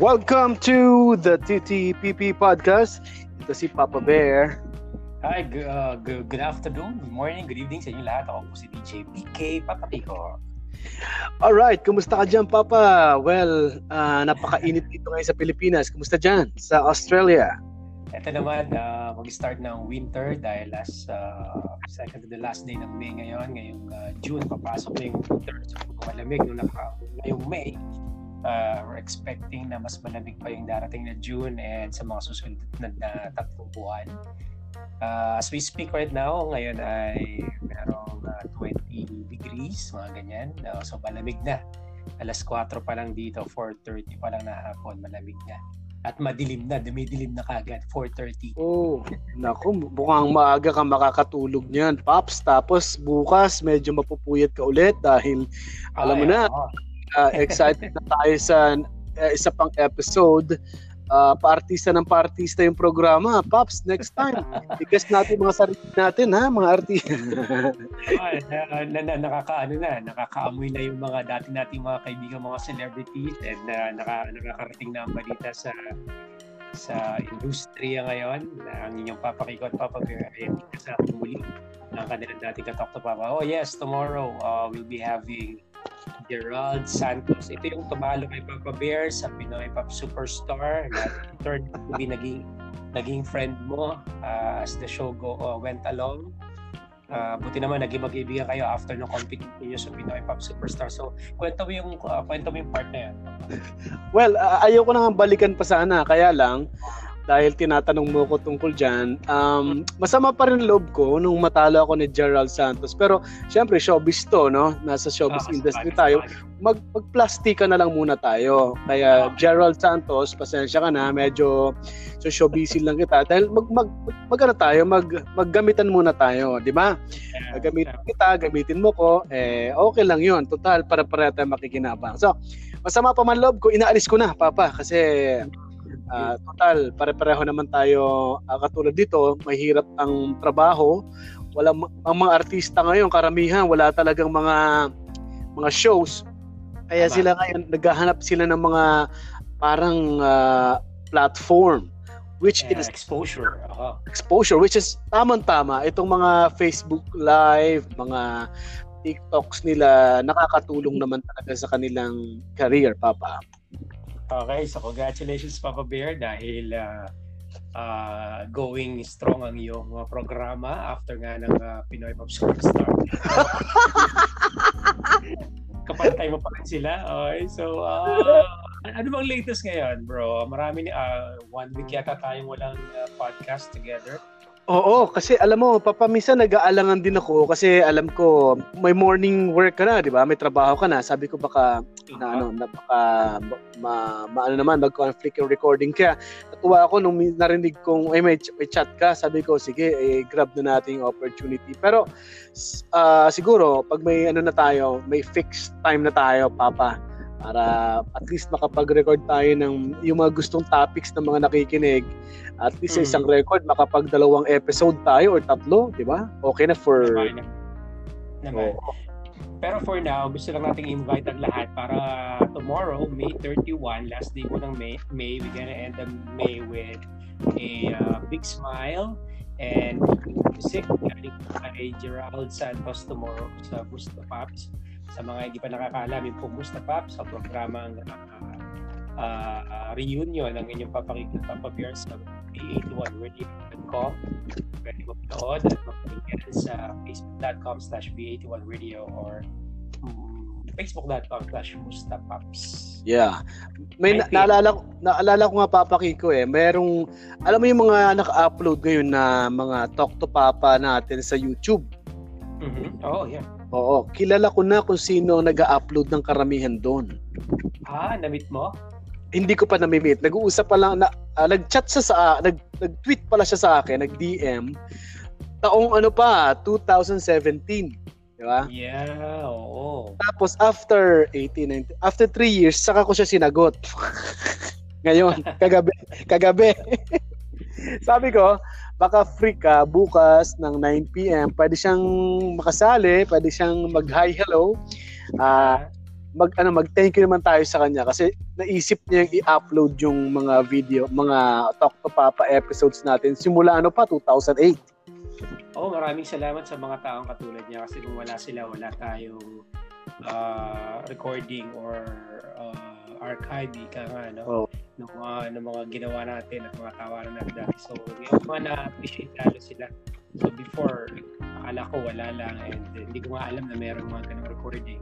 Welcome to the TTPP podcast. Ito si Papa Bear. Hi, g- uh, g- good afternoon, good morning, good evening sa inyo lahat. Ako po si DJ PK Papa Pico. Alright, kumusta ka dyan, Papa? Well, uh, napakainit dito ngayon sa Pilipinas. Kumusta dyan sa Australia? Ito naman, uh, mag-start ng winter dahil last uh, second to the last day ng May ngayon. Ngayong uh, June, papasok na yung winter. So, malamig nung naka, ngayong May. Uh, we're expecting na mas malamig pa yung darating na June and sa mga susunod na, na tatlong buwan. Uh, as we speak right now, ngayon ay merong uh, 20 degrees, mga ganyan. Uh, so malamig na. Alas 4 pa lang dito, 4.30 pa lang na hapon, malamig na. At madilim na, dumidilim na kagad, 4.30. Oh, naku, mukhang maaga ka makakatulog niyan, Pops. Tapos bukas, medyo mapupuyat ka ulit dahil alam mo na, oh. Uh, excited na tayo sa uh, isa pang episode. Uh, paartista ng paartista yung programa. Pops, next time. Bigas natin mga sarili natin, ha? Mga artista. oh, na, na, na, nakakaano na, nakakaamoy na yung mga dati nating mga kaibigan, mga celebrities and uh, naka, nakakarating na ang balita sa sa industriya ngayon na ang inyong papakikot papag-ayan sa muli ng kanilang dating katok to Papa. Oh yes, tomorrow uh, we'll be having Gerald Santos. Ito yung tumalo kay Papa Bear sa Pinoy Pop Superstar na turned to be naging naging friend mo uh, as the show go uh, went along. Uh, buti naman naging mag-ibigan kayo after ng competition niyo sa Pinoy Pop Superstar. So, kwento mo yung uh, kwento mo yung part na yan. well, uh, ayoko na balikan pa sana, kaya lang dahil tinatanong mo ko tungkol dyan, um, masama pa rin loob ko nung matalo ako ni Gerald Santos. Pero, syempre, showbiz to, no? Nasa showbiz oh, industry tayo. Mag, magplastika na lang muna tayo. Kaya, oh. Gerald Santos, pasensya ka na, medyo so showbiz lang kita. Dahil mag, mag, mag, ano tayo, mag, maggamitan muna tayo, di ba? Gamitin kita, gamitin mo ko, eh, okay lang yun. Total, para para tayo makikinabang. So, masama pa man loob ko, inaalis ko na, Papa, kasi Uh, total, pare-pareho naman tayo uh, katulad dito, mahirap ang trabaho. Wala ang mga artista ngayon, karamihan wala talagang mga mga shows. Kaya Tama. sila ngayon naghahanap sila ng mga parang uh, platform which yeah, is exposure. Uh-huh. Exposure which is tamang-tama itong mga Facebook live, mga TikToks nila nakakatulong naman talaga sa kanilang career, Papa. Okay, so congratulations Papa Bear dahil uh, uh, going strong ang iyong uh, programa after nga ng uh, Pinoy Pop Superstar. Kapantay mo pa rin sila. Okay, so uh, ano bang latest ngayon, bro? Marami uh, one week yata tayong walang uh, podcast together. Oo, kasi alam mo, papamisa nag-aalangan din ako kasi alam ko may morning work ka na, 'di ba? May trabaho ka na. Sabi ko baka na ano, na baka ma, ma ano naman mag-conflict yung recording kaya natuwa ako nung narinig kong ay may, may chat ka. Sabi ko, sige, eh, grab na natin yung opportunity. Pero uh, siguro pag may ano na tayo, may fixed time na tayo, papa para at least makapag-record tayo ng yung mga gustong topics ng mga nakikinig. At least mm. isang record, makapag dalawang episode tayo or tatlo, di ba? Okay na for... Naman. Naman. Oh. Pero for now, gusto lang nating invite ang lahat para tomorrow, May 31, last day po ng May, May we're gonna end the May with a uh, big smile and music galing kay Gerald Santos tomorrow sa Gusto Pops sa mga hindi pa nakakaalam, yung Pumus na Pop sa programang uh, uh, reunion ng inyong papakikita papapir sa b81radio.com. Pwede mo pinood at mapakinggan sa facebook.com slash b81radio or um, facebook.com slash mustapops. Yeah. May na- naalala, ko, naalala ko nga Papa Kiko eh, merong, alam mo yung mga naka-upload ngayon na mga Talk to Papa natin sa YouTube. Mm-hmm. Oh, yeah. Oo, kilala ko na kung sino ang nag-upload ng karamihan doon. Ah, na-meet mo? Hindi ko pa na-meet. Nag-uusap pa lang, na, uh, nag-chat siya sa, uh, nag, nag-tweet pala siya sa akin, nag-DM. Taong ano pa, 2017. Di ba? Yeah, oo. Tapos after 18, 19, after 3 years, saka ko siya sinagot. Ngayon, kagabi, kagabi. Sabi ko, baka free ka bukas ng 9pm. Pwede siyang makasali, pwede siyang mag-hi, hello. Uh, mag ano mag thank you naman tayo sa kanya kasi naisip niya i-upload yung mga video, mga Talk to Papa episodes natin simula ano pa 2008. Oh, maraming salamat sa mga taong katulad niya kasi kung wala sila, wala tayong uh, recording or uh, archive ka nga no oh. ng mga ng mga ginawa natin at mga tawanan natin dati. So, yung mga na-appreciate lalo sila. So before, akala ko wala lang and uh, hindi ko nga alam na meron mga ganung recording.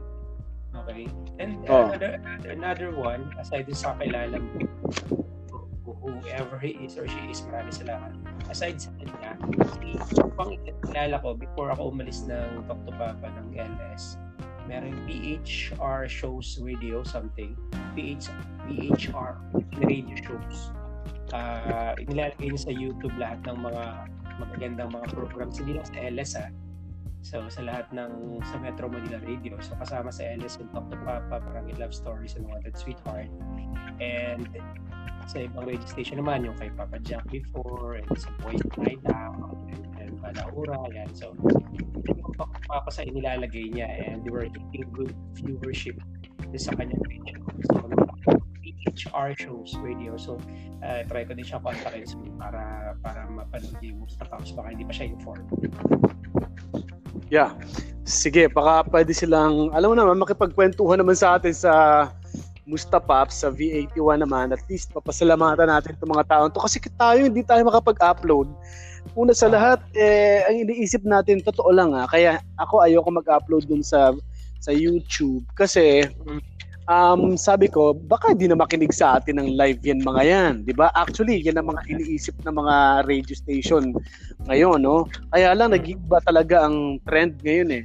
Okay? And uh, oh. another, another one, aside sa kilala mo, whoever he is or she is, maraming salamat. Aside sa kanya, si pang kilala ko before ako umalis ng Talk to Papa ng LS, meron PHR shows radio something. PH, PHR radio shows. Uh, nilalagay sa YouTube lahat ng mga magagandang mga programs. Hindi lang sa LS ha. So sa lahat ng sa Metro Manila Radio. So kasama sa LS yung Talk to Papa, parang Love Stories and Wanted Sweetheart. And sa ibang radio station naman, yung kay Papa Jack before, and sa Boys Night Out, and Balaura, yan. So, yung Papa sa inilalagay niya, and they were hitting good viewership sa kanyang radio. So, HR shows radio. So, uh, try ko din siya kontakin so, para para mapanood yung Mustafa Pops. Baka hindi pa siya informed. Yeah. Sige, baka pwede silang, alam mo naman, makipagkwentuhan naman sa atin sa Mustapap sa V81 naman, at least papasalamatan natin itong mga taon to kasi tayo hindi tayo makapag-upload. Una sa lahat, eh, ang iniisip natin, totoo lang ha, ah. kaya ako ayoko mag-upload dun sa sa YouTube kasi um, sabi ko, baka hindi na makinig sa atin ng live yan mga yan. di ba Actually, yan ang mga iniisip ng mga radio station ngayon. no Kaya lang, nag-iba talaga ang trend ngayon eh.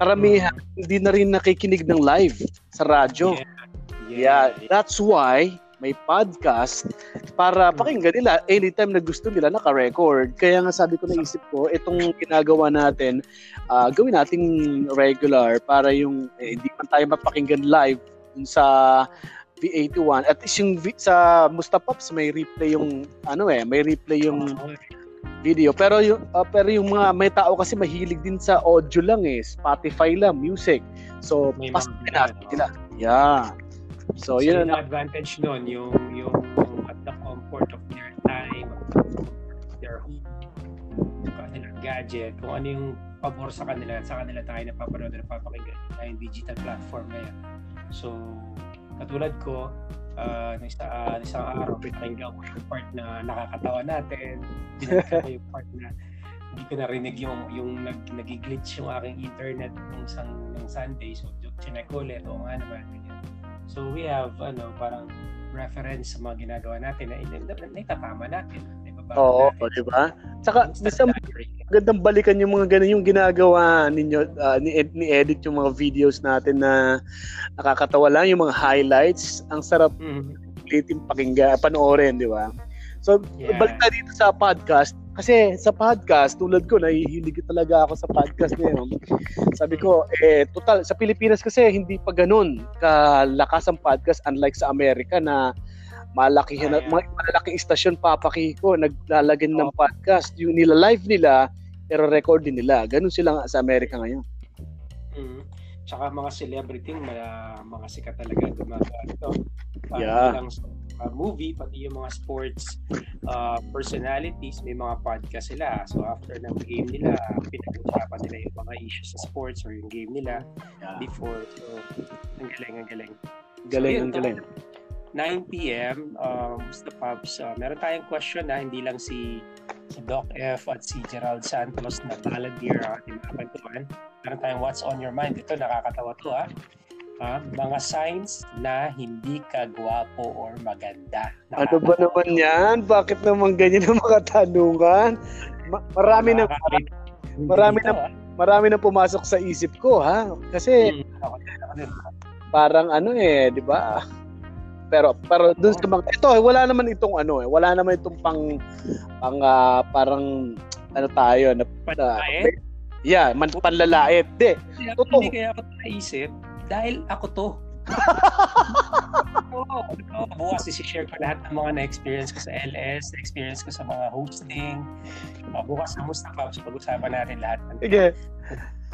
Karamihan, hindi na rin nakikinig ng live sa radyo. Yeah, yeah that's why may podcast para pakinggan nila anytime na gusto nila naka-record. Kaya nga sabi ko naisip ko, itong ginagawa natin, uh, gawin nating regular para yung eh, hindi man tayo mapakinggan live sa V81 at yung v, sa Mustapops may replay yung ano eh may replay yung video. Pero yung uh, pero yung mga may tao kasi mahilig din sa audio lang eh Spotify lang music. So may pas natin sila. yeah so, so yun ang advantage noon yung yung at the comfort of their time their home kanilang gadget. Kung ano yung pabor sa kanila sa kanila tayo napapanood na napapakinggan na yung digital platform ngayon So, katulad ko, uh, ng isa, uh, isang araw, pinakinggan ko yung part na nakakatawa natin, pinakinggan ko yung part na hindi ko narinig yung yung nag nag-glitch yung aking internet nung isang ng Sunday. So chinek ko ulit o nga naman ganyan. So we have ano parang reference sa mga ginagawa natin na, na, na, na itatama natin. Oo, natin. di ba? Saka, minsan, magandang balikan yung mga ganun yung ginagawa ninyo uh, ni, ni edit yung mga videos natin na nakakatawa lang yung mga highlights ang sarap mm-hmm. pakinggan panoorin di ba so yeah. balik na dito sa podcast kasi sa podcast tulad ko nahihilig talaga ako sa podcast ngayon sabi ko eh total sa Pilipinas kasi hindi pa ganun kalakas ang podcast unlike sa Amerika na malaki na, malalaking istasyon papaki ko naglalagyan ng podcast yung nila live nila pero record din nila. Ganun sila sa Amerika ngayon. Mm. Tsaka mga celebrity, mga, mga sikat talaga gumagawa ito. Yeah. Lang sa uh, movie, pati yung mga sports uh, personalities, may mga podcast sila. So after ng game nila, pinag-usapan nila yung mga issues sa sports or yung game nila yeah. before. So, ang galing, ang galing. Galing, so, ang galing. 9 p.m. Um, Mr. Pubs, uh, meron tayong question na hindi lang si si Doc F at si Gerald Santos na volunteer ang ating mga kwentuhan. Meron tayong What's on Your Mind. Ito, nakakatawa to ha. Uh, mga signs na hindi ka gwapo or maganda. Ano ba naman yan? Bakit naman ganyan ang mga tanungan? Ma- marami na marami na marami na pumasok sa isip ko ha. Kasi hmm. parang ano eh, 'di ba? Pero pero dun sa mga ito wala naman itong ano eh, wala naman itong pang pang uh, parang ano tayo na uh, Yeah, man panlalait. Di. Totoo. Hindi kaya ako naisip dahil ako to. Oo, oh, bukas i-share ko lahat ng mga na-experience ko sa LS, na-experience ko sa mga hosting. Bukas na Mustafa, pag-usapan natin lahat. Sige.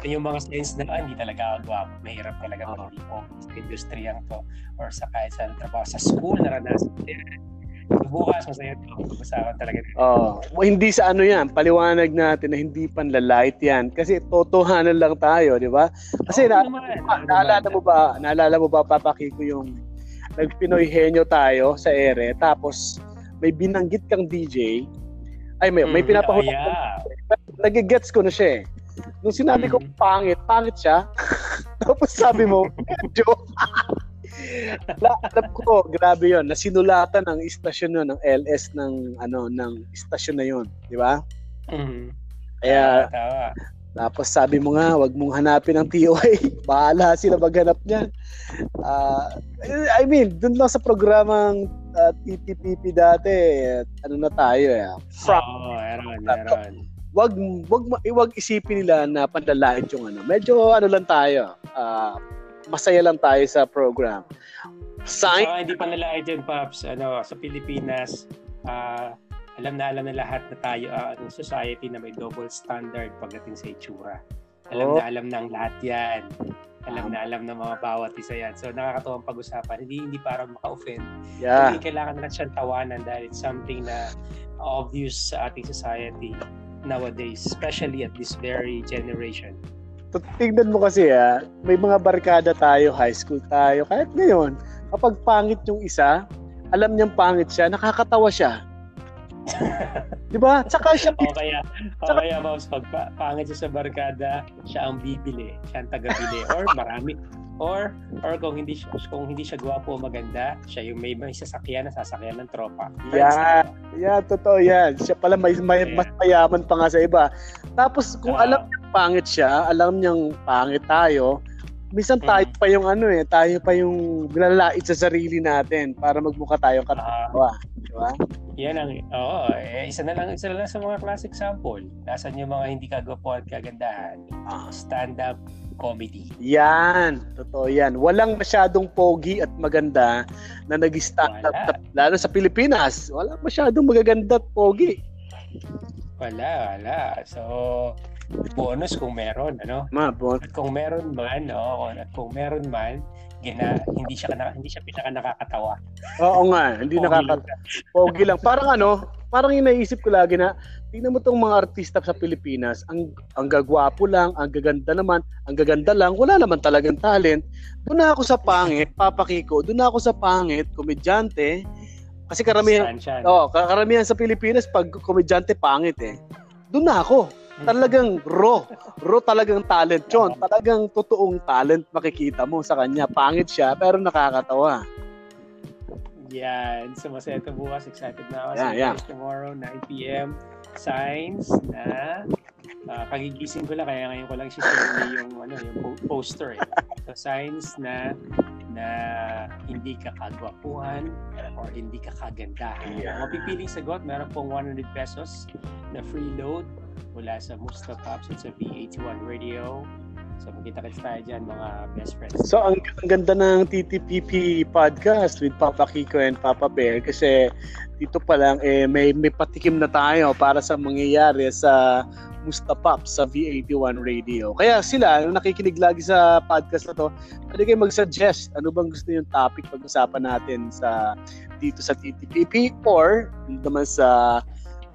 yung mga signs na ah, hindi talaga gwapo. Mahirap talaga Oo. mag-ipon sa industriyang to or sa kahit sa trabaho. Sa school, naranasan ko bukas, masaya to. Pag-usapan talaga. Oh, hindi sa ano yan, paliwanag natin na hindi panlalait yan. Kasi totohanan lang tayo, di ba? Kasi Oo na, naman, Ah, oo naalala naman. mo ba, naalala mo ba papaki ko yung nagpinoy henyo tayo sa ere tapos may binanggit kang DJ ay may may Mm, pinapahulog oh, yeah. nagigets ko na siya eh. Nung sinabi ko Mm. pangit, pangit siya. tapos sabi mo, medyo La, alam ko, grabe yon Nasinulatan ng istasyon yun, ng LS ng ano ng istasyon na yun, di ba? Mm. Kaya Tawa. tapos sabi mo nga, wag mong hanapin ang TOA. Bahala sila maghanap niyan. Ah, I mean, dun lang sa programang uh, TTPP dati, ano na tayo eh. From, Oo, meron, meron. wag wag ma- wag isipin nila na panlalait yung ano. Medyo ano lang tayo. ah, masaya lang tayo sa program. Sign Saka hindi pa nila dyan, Pops, ano, sa Pilipinas, ah, alam na alam na lahat na tayo, ang society na may double standard pagdating sa itsura. Alam Oh. na alam ng lahat yan. Alam na alam ng mga bawat isa yan. So nakakatuwang pag-usapan. Hindi hindi para maka-offend. yeah. Hindi kailangan na siyang tawanan dahil it's something na obvious sa ating society nowadays, especially at this very generation. Tingnan mo kasi ah, may mga barkada tayo, high school tayo, kahit ngayon, kapag pangit yung isa, alam niyang pangit siya, nakakatawa siya. 'Di ba? Tsaka siya O kaya, o kaya Mouse, pag pa- pangit siya sa barkada, siya ang bibili, siya ang taga-bili. Or marami, or or kung hindi siya, kung hindi siya gwapo o maganda, siya yung may, may sasakyan na sasakyan ng tropa. Yeah. Yeah, totoo yan. Siya pala may, may Yeah. mas mayaman pa nga sa iba. Tapos kung Ah. alam pangit siya, alam niyang pangit tayo, minsan tayo Mm. pa yung ano eh, tayo pa yung nilalait sa sarili natin para magmukha tayong Ah, katawa. Di ba? yan ang, oo, eh, isa na lang, isa na lang sa mga classic sample. Nasaan yung mga hindi kagwapo at kagandahan? Ah. Stand-up comedy. Yan, totoo yan. Walang masyadong pogi at maganda na nag-stand up, Wala. lalo sa Pilipinas. Wala masyadong magaganda at pogi. Wala, wala. So, bonus kung meron, ano? Ma, bon. At kung meron man, oo, at kung meron man, gina, hindi siya na, hindi siya pinaka nakakatawa. Oo nga, hindi Pogi nakaka lang. pogi lang. Parang ano, parang inaisip ko lagi na tingnan mo tong mga artista sa Pilipinas, ang ang gagwapo lang, ang gaganda naman, ang gaganda lang, wala naman talagang talent. Doon na ako sa pangit, papakiko, doon na ako sa pangit, komedyante. Kasi karamihan, oh, karamihan sa Pilipinas pag komedyante pangit eh. Doon na ako. Talagang raw. Raw talagang talent yun. Talagang totoong talent makikita mo sa kanya. Pangit siya, pero nakakatawa. Yan. So, masaya ito bukas. Excited na ako. Yeah, So, yeah. Tomorrow, 9 p.m. Signs na ah, kagigising ko lang. Kaya ngayon ko lang siya yung, ano, yung po- poster. Eh. So, signs na na hindi ka kagwapuhan or hindi ka kagandahan. Yeah. Mapipiling sagot, meron pong 100 pesos na free load mula sa Musta Pops at sa V81 Radio. So, magkita-kits tayo dyan, mga best friends. So, ang, ang ganda ng TTPP podcast with Papa Kiko and Papa Bear kasi dito pa lang eh, may, may patikim na tayo para sa mangyayari sa Mustapap sa V81 Radio. Kaya sila, nung nakikinig lagi sa podcast na to, pwede kayo mag-suggest ano bang gusto yung topic pag-usapan natin sa dito sa TTPP or naman sa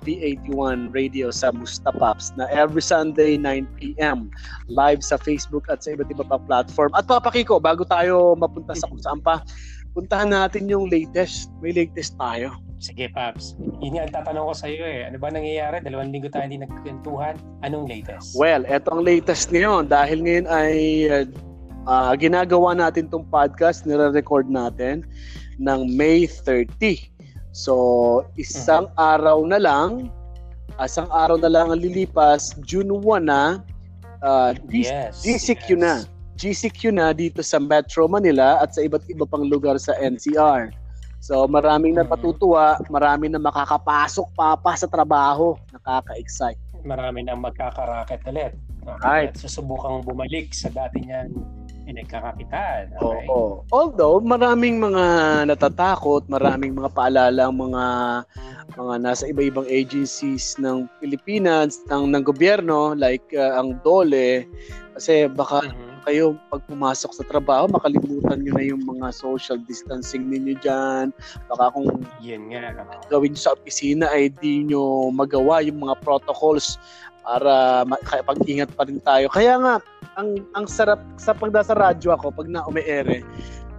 V81 Radio sa Mustapaps na every Sunday 9pm live sa Facebook at sa iba't iba pang platform. At papakiko, bago tayo mapunta sa kung saan pa, puntahan natin yung latest. May latest tayo. Sige, Paps. Yun nga ang tatanong ko sa iyo eh. Ano ba nangyayari? Dalawang linggo tayo hindi nagkwentuhan. Anong latest? Well, eto ang latest ngayon. Dahil ngayon ay uh, uh, ginagawa natin tong podcast, nire-record natin ng May 30. So, isang araw na lang, isang araw na lang ang lilipas, June 1 na, uh, yes. GCQ yes. na. GCQ na dito sa Metro Manila at sa iba't iba pang lugar sa NCR. So maraming na Mhm. patutuwa, maraming na makakapasok pa pa sa trabaho. Nakaka-excite. Marami nang magkakaraket ulit. Right. At susubukang bumalik sa dati niyang pinagkakakitaan. Okay? Oo. Although, maraming mga natatakot, maraming mga paalala mga mga nasa iba-ibang agencies ng Pilipinas, ng, ng gobyerno, like uh, ang DOLE, kasi baka mm-hmm. kayo pag pumasok sa trabaho, makalimutan nyo na yung mga social distancing ninyo dyan. Baka kung Yan nga. gawin sa opisina ay di nyo magawa yung mga protocols para pag-ingat pa rin tayo. Kaya nga, ang ang sarap sa pagdasa radyo ako pag na umeere,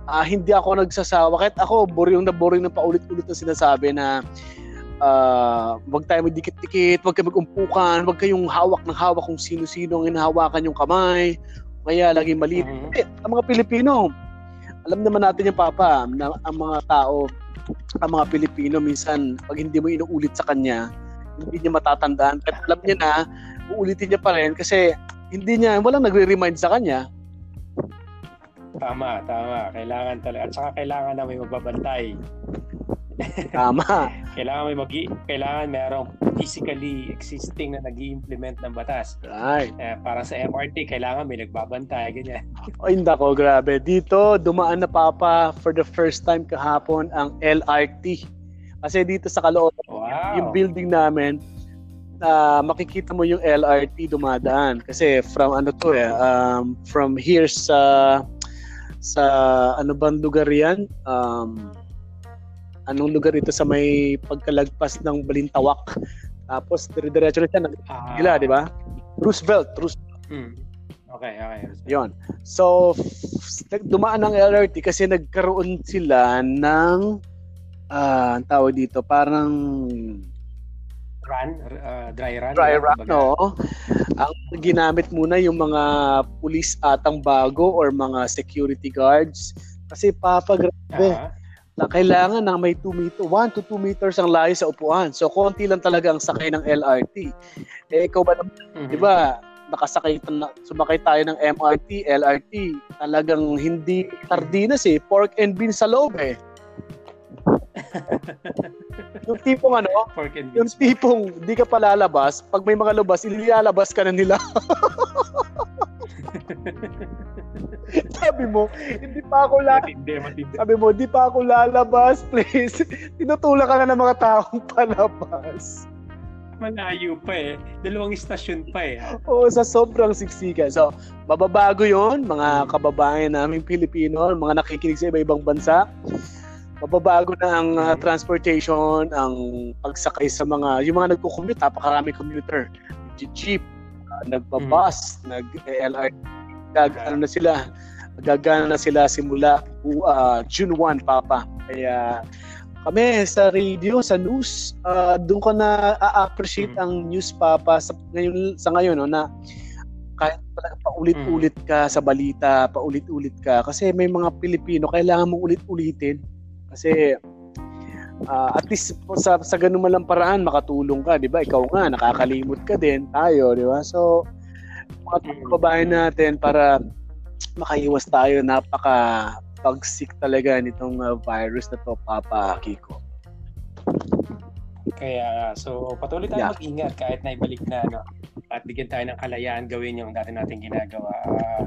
uh, hindi ako nagsasawa. Kahit ako, boring na boring na paulit-ulit na sinasabi na uh, wag tayo magdikit-dikit, wag kayo magumpukan, wag kayong hawak ng hawak kung sino-sino ang hinahawakan yung kamay. Kaya laging mali. Mm-hmm. Eh, ang mga Pilipino, alam naman natin yung papa, na ang mga tao, ang mga Pilipino, minsan, pag hindi mo inuulit sa kanya, hindi niya matatandaan. Kahit alam niya na, uulitin niya pa rin kasi hindi niya, walang nagre-remind sa kanya. Tama, tama. Kailangan talaga. At saka kailangan na may magbabantay. Tama. kailangan may magi kailangan merong physically existing na nag implement ng batas. Right. Eh, para sa MRT, kailangan may nagbabantay, ganyan. Ay, ko, grabe. Dito, dumaan na papa for the first time kahapon ang LRT. Kasi dito sa Caloocan, wow. yung building namin, uh, makikita mo yung LRT dumadaan. Kasi from ano to eh, um, from here sa sa ano bang lugar yan? Um, anong lugar ito sa may pagkalagpas ng Balintawak. Tapos dire-diretso na siya ng ah. Gila, di ba? Roosevelt, Roosevelt. Hmm. Okay, okay. Yon. So, dumaan ng LRT kasi nagkaroon sila ng uh, ang tawag dito, parang run, uh, dry run. Dry run, no. Ang ginamit muna yung mga pulis atang bago or mga security guards. Kasi papagrabe. Uh-huh. Na kailangan na may 2 meter, 1 to 2 meters ang layo sa upuan. So, konti lang talaga ang sakay ng LRT. Eh, ikaw ba naman, mm-hmm. di ba, nakasakay, sumakay tayo ng MRT, LRT, talagang hindi sardinas eh, pork and beans sa loob eh yung tipong ano, yung tipong di ka palalabas, pag may mga lubas, ililalabas ka na nila. sabi mo, hindi pa ako la matindi, matindi. Sabi mo, hindi pa ako lalabas, please. Tinutulak ka na ng mga taong palabas. Malayo pa eh. Dalawang istasyon pa eh. Oo, sa sobrang siksikan. So, mababago yon mga kababayan namin Pilipino, mga nakikinig sa iba-ibang bansa mababago na ang uh, transportation, ang pagsakay sa mga, yung mga nagko-commute, napakarami commuter. Jeep, uh, nagbabus, mm. nag-LRT, gag, ano na sila, gagana na sila simula uh, June 1, Papa. Kaya kami sa radio, sa news, uh, doon ko na a-appreciate mm. ang news, Papa, sa ngayon, sa ngayon no, na kahit paulit-ulit ka sa balita, paulit-ulit ka, kasi may mga Pilipino, kailangan mong ulit-ulitin kasi uh, at least sa sa ganun man lang paraan makatulong ka, 'di ba? Ikaw nga nakakalimot ka din, tayo, 'di ba? So mga kababayan natin para makaiwas tayo napaka pagsik talaga nitong uh, virus na to, Papa Kiko. Kaya so patuloy tayong yeah. mag-ingat kahit na ibalik na no, at bigyan tayo ng kalayaan gawin yung dati nating ginagawa. Uh,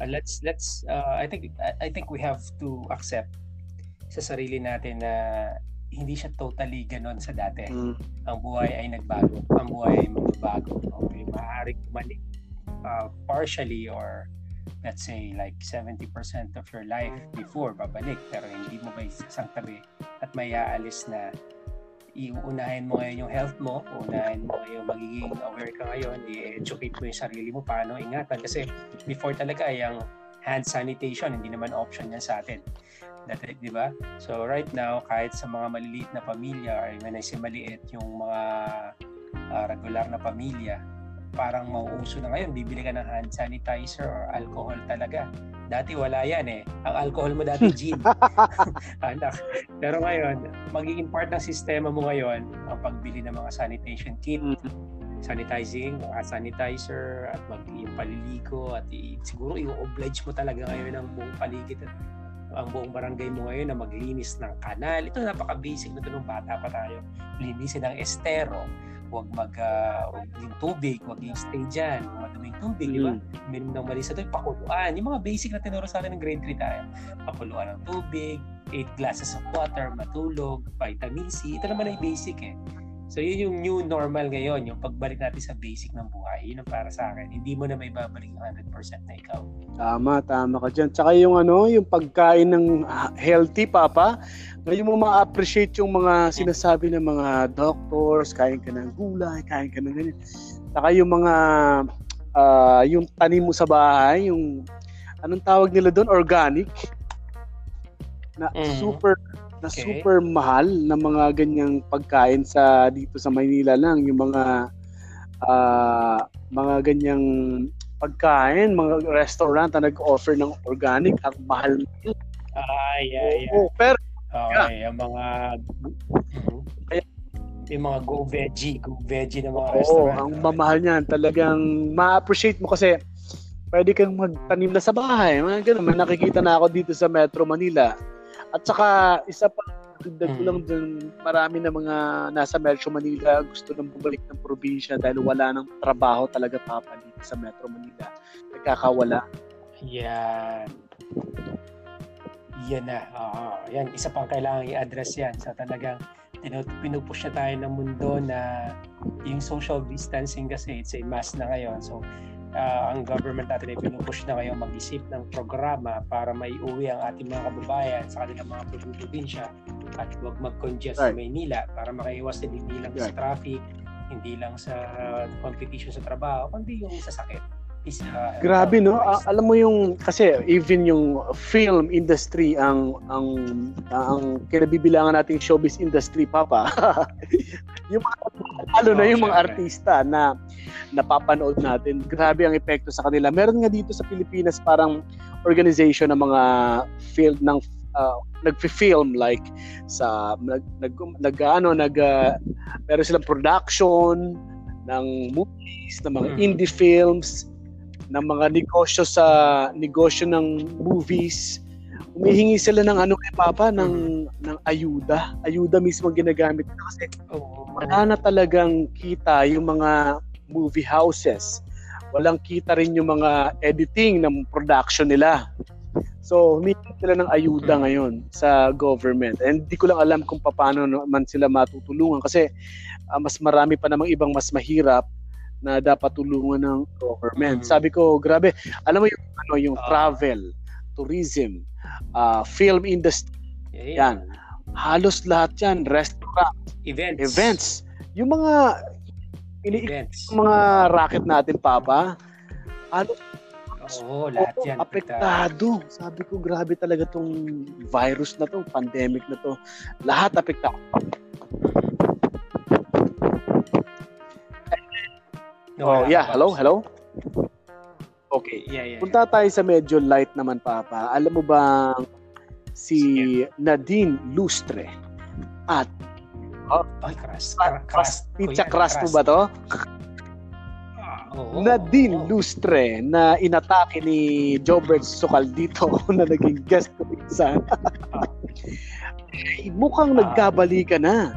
uh, let's let's uh, I think I think we have to accept sa sarili natin na hindi siya totally ganon sa dati. Mm. Ang buhay ay nagbago. Ang buhay ay magbabago. Okay, maaaring mali uh, partially or let's say like 70% of your life before babalik pero hindi mo ba isang tabi at may aalis na iuunahin mo ngayon yung health mo, uunahin mo ngayon magiging aware ka ngayon, i-educate mo yung sarili mo paano ingatan kasi before talaga ay ang hand sanitation, hindi naman option yan sa atin di ba? So right now, kahit sa mga maliliit na pamilya or when I say maliit, yung mga uh, regular na pamilya, parang mauuso na ngayon, bibili ka ng hand sanitizer or alcohol talaga. Dati wala yan eh. Ang alcohol mo dati gin. Anak. Pero ngayon, magiging part ng sistema mo ngayon ang pagbili ng mga sanitation kit, mm-hmm. sanitizing, mga sanitizer, at mag yung paliligo, at i- siguro i-oblige mo talaga ngayon ang buong paligid ang buong barangay mo ngayon na maglinis ng kanal. Ito napaka-basic na ito nung bata pa tayo. Linisin ng estero, huwag mag uh, huwag yung tubig, huwag yung stay dyan, huwag maduming tubig, mm. di ba? Minum ng mali sa tubig, pakuluan. Yung mga basic na tinuro sa atin ng grade 3 tayo. Pakuluan ng tubig, 8 glasses of water, matulog, vitamin C. Ito naman ay basic eh. So yun yung new normal ngayon, yung pagbalik natin sa basic ng buhay. Yun ang para sa akin. Hindi mo na may babalik 100% na ikaw. Tama, tama ka dyan. Tsaka yung ano, yung pagkain ng healthy, Papa, ngayon mo ma-appreciate yung mga sinasabi ng mga doctors, kain ka ng gulay, kain ka ng ganyan. Tsaka yung mga, uh, yung tanim mo sa bahay, yung, anong tawag nila doon? Organic. Na mm. super na okay. super mahal na mga ganyang pagkain sa dito sa Maynila lang yung mga uh, mga ganyang pagkain, mga restaurant na nag-offer ng organic ang mahal. Ah, yeah, yeah. Oh, pero Okay, yeah. yung mga kaya yung mga go veggie, go veggie na mga Oo, restaurant. ang mamahal niyan. Talagang ma-appreciate mo kasi pwede kang magtanim na sa bahay. Mga ganun. May nakikita na ako dito sa Metro Manila at saka, isa pa, dagdag ko lang mm. dun, marami na mga nasa Metro Manila gusto nang bumalik ng probinsya dahil wala nang trabaho talaga papa dito sa Metro Manila. Nagkakawala. Yan. Yan na. Oo. Yan, isa pang kailangan i-address yan. Sa so, talagang pinupush na tayo ng mundo na yung social distancing kasi it's a mass na ngayon. So, uh, ang government natin ay pinupush na ngayon mag-isip ng programa para may uwi ang ating mga kababayan sa kanilang mga probinsya at huwag mag-congest right. sa Maynila para makaiwas din hindi lang right. sa traffic, hindi lang sa competition sa trabaho, kundi yung sa sakit. Grabe no, uh, alam mo yung kasi even yung film industry ang ang ang kinabibilangan nating showbiz industry papa. yung mga, lalo na yung mga artista na napapanood natin. Grabe ang epekto sa kanila. Meron nga dito sa Pilipinas parang organization ng mga film ng uh, nagfi-film like sa nag nag, nag ano nag uh, meron silang production ng movies, ng mga mm. indie films, ng mga negosyo sa negosyo ng movies. Humihingi sila ng ano kay Papa ng ng ayuda. Ayuda mismo ang ginagamit kasi oh. wala na talagang kita yung mga movie houses. Walang kita rin yung mga editing ng production nila. So, humingi sila ng ayuda ngayon sa government. And di ko lang alam kung paano man sila matutulungan kasi uh, mas marami pa namang ibang mas mahirap na dapat tulungan ng government. Mm-hmm. Sabi ko, grabe, alam mo yung ano yung uh, travel, tourism, uh, film industry. Yeah, Yan. Halos lahat 'yan, restaurant, events. Events. Yung mga Iniikot mga racket natin, Papa. Ano? Oo, oh, lahat yan. Apektado. Sabi ko, grabe talaga tong virus na to, pandemic na to. Lahat apektado. Oh, yeah. Hello, hello? Okay. Yeah, yeah, Punta tayo sa medyo light naman, Papa. Alam mo ba si Nadine Lustre at Oh, ay, crush. Crush. Pizza crush mo ba to? Ah, oo, Nadine oo. Lustre na inatake ni Jobert Sukal dito na naging guest ko sa ay, mukhang uh, nagkabali ka na.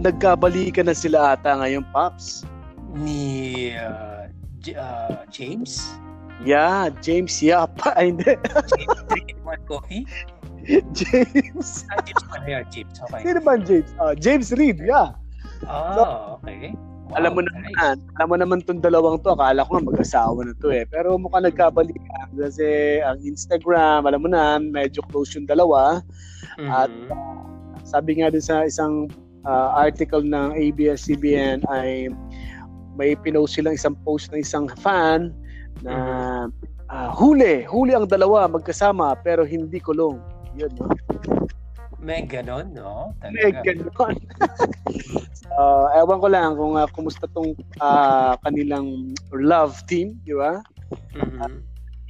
Nagkabali ka na sila ata ngayon, Pops. Ni uh, J- uh, James? Yeah, James Yap. Ay, hindi. James? James. ah, James yeah, James. Okay. Sino ba James? Uh, James Reed, yeah. Oh, so, okay. Wow, alam mo naman, nice. alam mo naman tong dalawang to, akala ko nga mag-asawa na to eh. Pero mukhang nagkabalikan kasi ang Instagram, alam mo na, medyo close yung dalawa. Mm-hmm. At uh, sabi nga din sa isang uh, article ng ABS-CBN ay may pinost silang isang post ng isang fan na uh, huli, huli ang dalawa magkasama pero hindi kulong. Yun, no? May ganon, no? Talaga. May ganon. uh, ewan ko lang kung uh, kumusta tong uh, kanilang love team, di ba? Mm-hmm. Uh,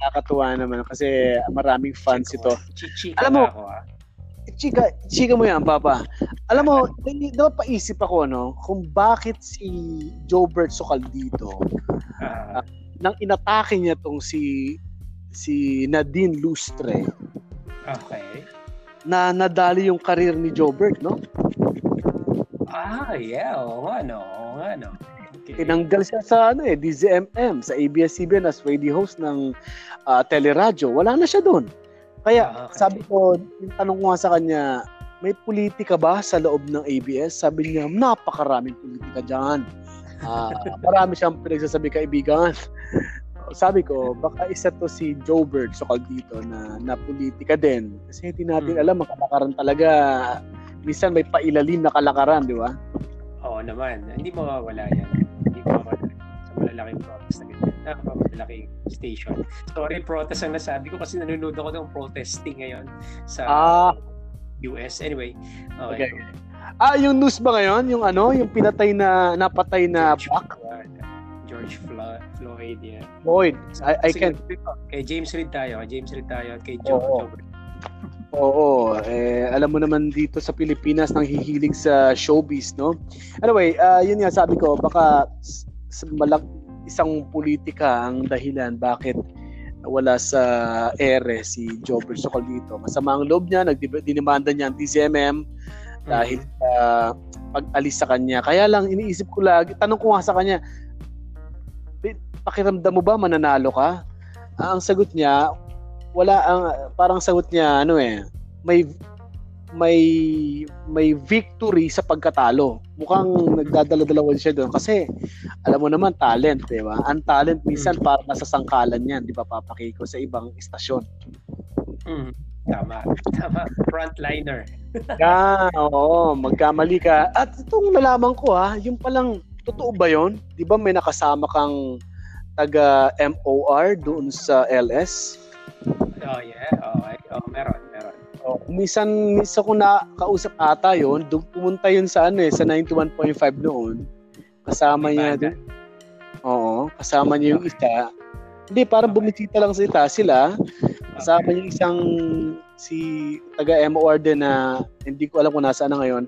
nakakatuwa naman kasi maraming fans Chico. ito. Chichika Alam mo, ako, ah. Chika, chika mo yan, Papa. Alam mo, dapat paisip ako, no, kung bakit si Jobert Sokal dito, uh, nang inatake niya tong si si Nadine Lustre Okay. Na nadali yung career ni Jobert, no? Ah, yeah. Oo nga, no. Oo nga, no. Okay. Tinanggal siya sa ano eh, DZMM, sa ABS-CBN as radio host ng uh, teleradyo. Wala na siya doon. Kaya Ah, okay. sabi ko, yung tanong ko nga sa kanya, may politika ba sa loob ng ABS? Sabi niya, napakaraming politika dyan. Ah, marami siyang pinagsasabi kaibigan. Sabi ko, baka isa to si Joe Bird so dito na na politika din. Kasi hindi natin Hmm. alam, ang kalakaran talaga. Minsan may pailalim na kalakaran, di ba? Oo naman. Hindi mawawala yan. Hindi mawawala sa malalaking protest na ganyan. Napaka-malaking station. Sorry, protest ang nasabi ko kasi nanonood ako ng protesting ngayon sa Ah. US. Anyway, okay. Okay. Ah, yung news ba ngayon? Yung ano? Yung pinatay na, napatay na George Buck? Floyd. George Floyd, Floyd yeah. Boyd. I, I can't. Kay James Reed tayo. Kay James Reed tayo. Kay Joe. Oo. Joe. Oo, eh, alam mo naman dito sa Pilipinas nang hihilig sa showbiz, no? Anyway, ah, yun nga sabi ko, baka s- s- malak isang politika ang dahilan bakit wala sa ere si Jobber Sokol dito. Masama ang loob niya, nagdinimanda niya ang DCMM dahil sa pag-alis sa kanya. Kaya lang, iniisip ko lagi, tanong ko nga sa kanya, "Bi- pakiramdam mo ba mananalo ka? Ah, ang sagot niya, wala ang parang sagot niya ano eh, may may may victory sa pagkatalo. Mukhang nagdadala-dalawan siya doon kasi alam mo naman talent, 'di ba? Ang talent minsan parang nasa sangkalan 'yan, 'di ba papakiko sa ibang istasyon. Mm. Tama. Tama. Frontliner. Yeah, oo, magkamali ka. At itong nalaman ko ha, yung palang totoo ba 'yon? 'Di ba may nakasama kang taga MOR doon sa LS? Oh, yeah. Okay. Oh, meron. Oh, minsan minsan ko na kausap ata 'yon, pumunta 'yun sa ano eh, sa 91.5 noon. Kasama May niya doon. Oo, kasama niya yung isa. Hindi, parang bumisita lang sila, sila. Kasama niya isang si taga MOR din na hindi ko alam kung nasaan na ngayon.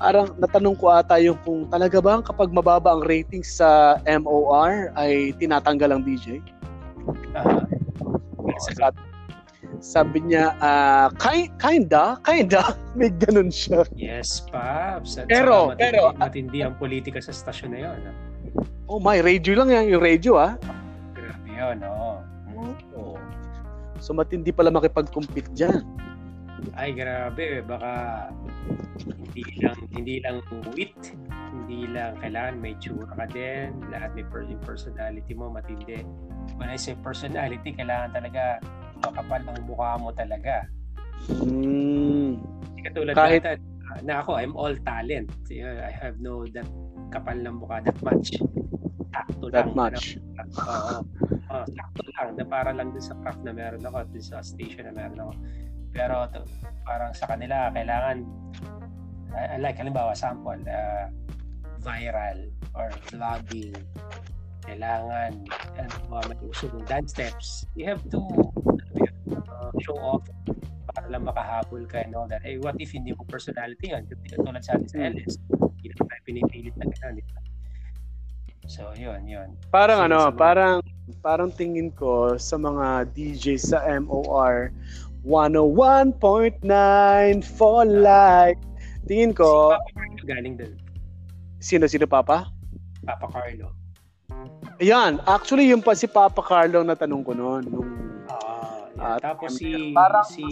Parang natanong ko ata yung kung talaga ba kapag mababa ang ratings sa MOR ay tinatanggal ang DJ? Ah, Sabi, sabi niya, ah, kind, kinda, kinda, may ganun siya. yes, Paps. At Pero- matindi, pero- matindi ang politika sa stasyon na yun. ah. Oh my, radio lang yan, yung radio ah. Grabe yun, oo. Oo. So matindi pala makipag-compete dyan. Ay, grabe. Baka hindi lang hindi lang wit, hindi lang kailangan may tsura ka din, lahat may personality mo matindi. When I say personality, kailangan talaga makapal ang mukha mo talaga. Hindi katulad Kahit- Kahit... na ako, I'm all talent. I have no that kapal ng mukha that much. Sakto That lang. much. Oo. Oo, sakto lang. Na para lang dun sa craft na meron ako at dun sa station na meron ako. Pero to, parang sa kanila, kailangan I, I like, halimbawa, sample, uh, viral or vlogging. Kailangan ano, mga may uso dance steps. You have to uh, show off para lang makahabol ka and all that. Eh, what if hindi mo personality yun? Tulad sa atin sa Hmm. LS, hindi naman tayo pinipilit na gano'n, di ba? So, yun, yun. Parang So, ano, mga- parang parang tingin ko sa mga DJ sa MOR 101.9 for life. Tingin Si ko, Papa Carlo galing dun. sino sino Papa? Papa Carlo. Ayan, actually yung pa si Papa Carlo ang natanong ko noon nung yeah. Ah, Tapos si parang- si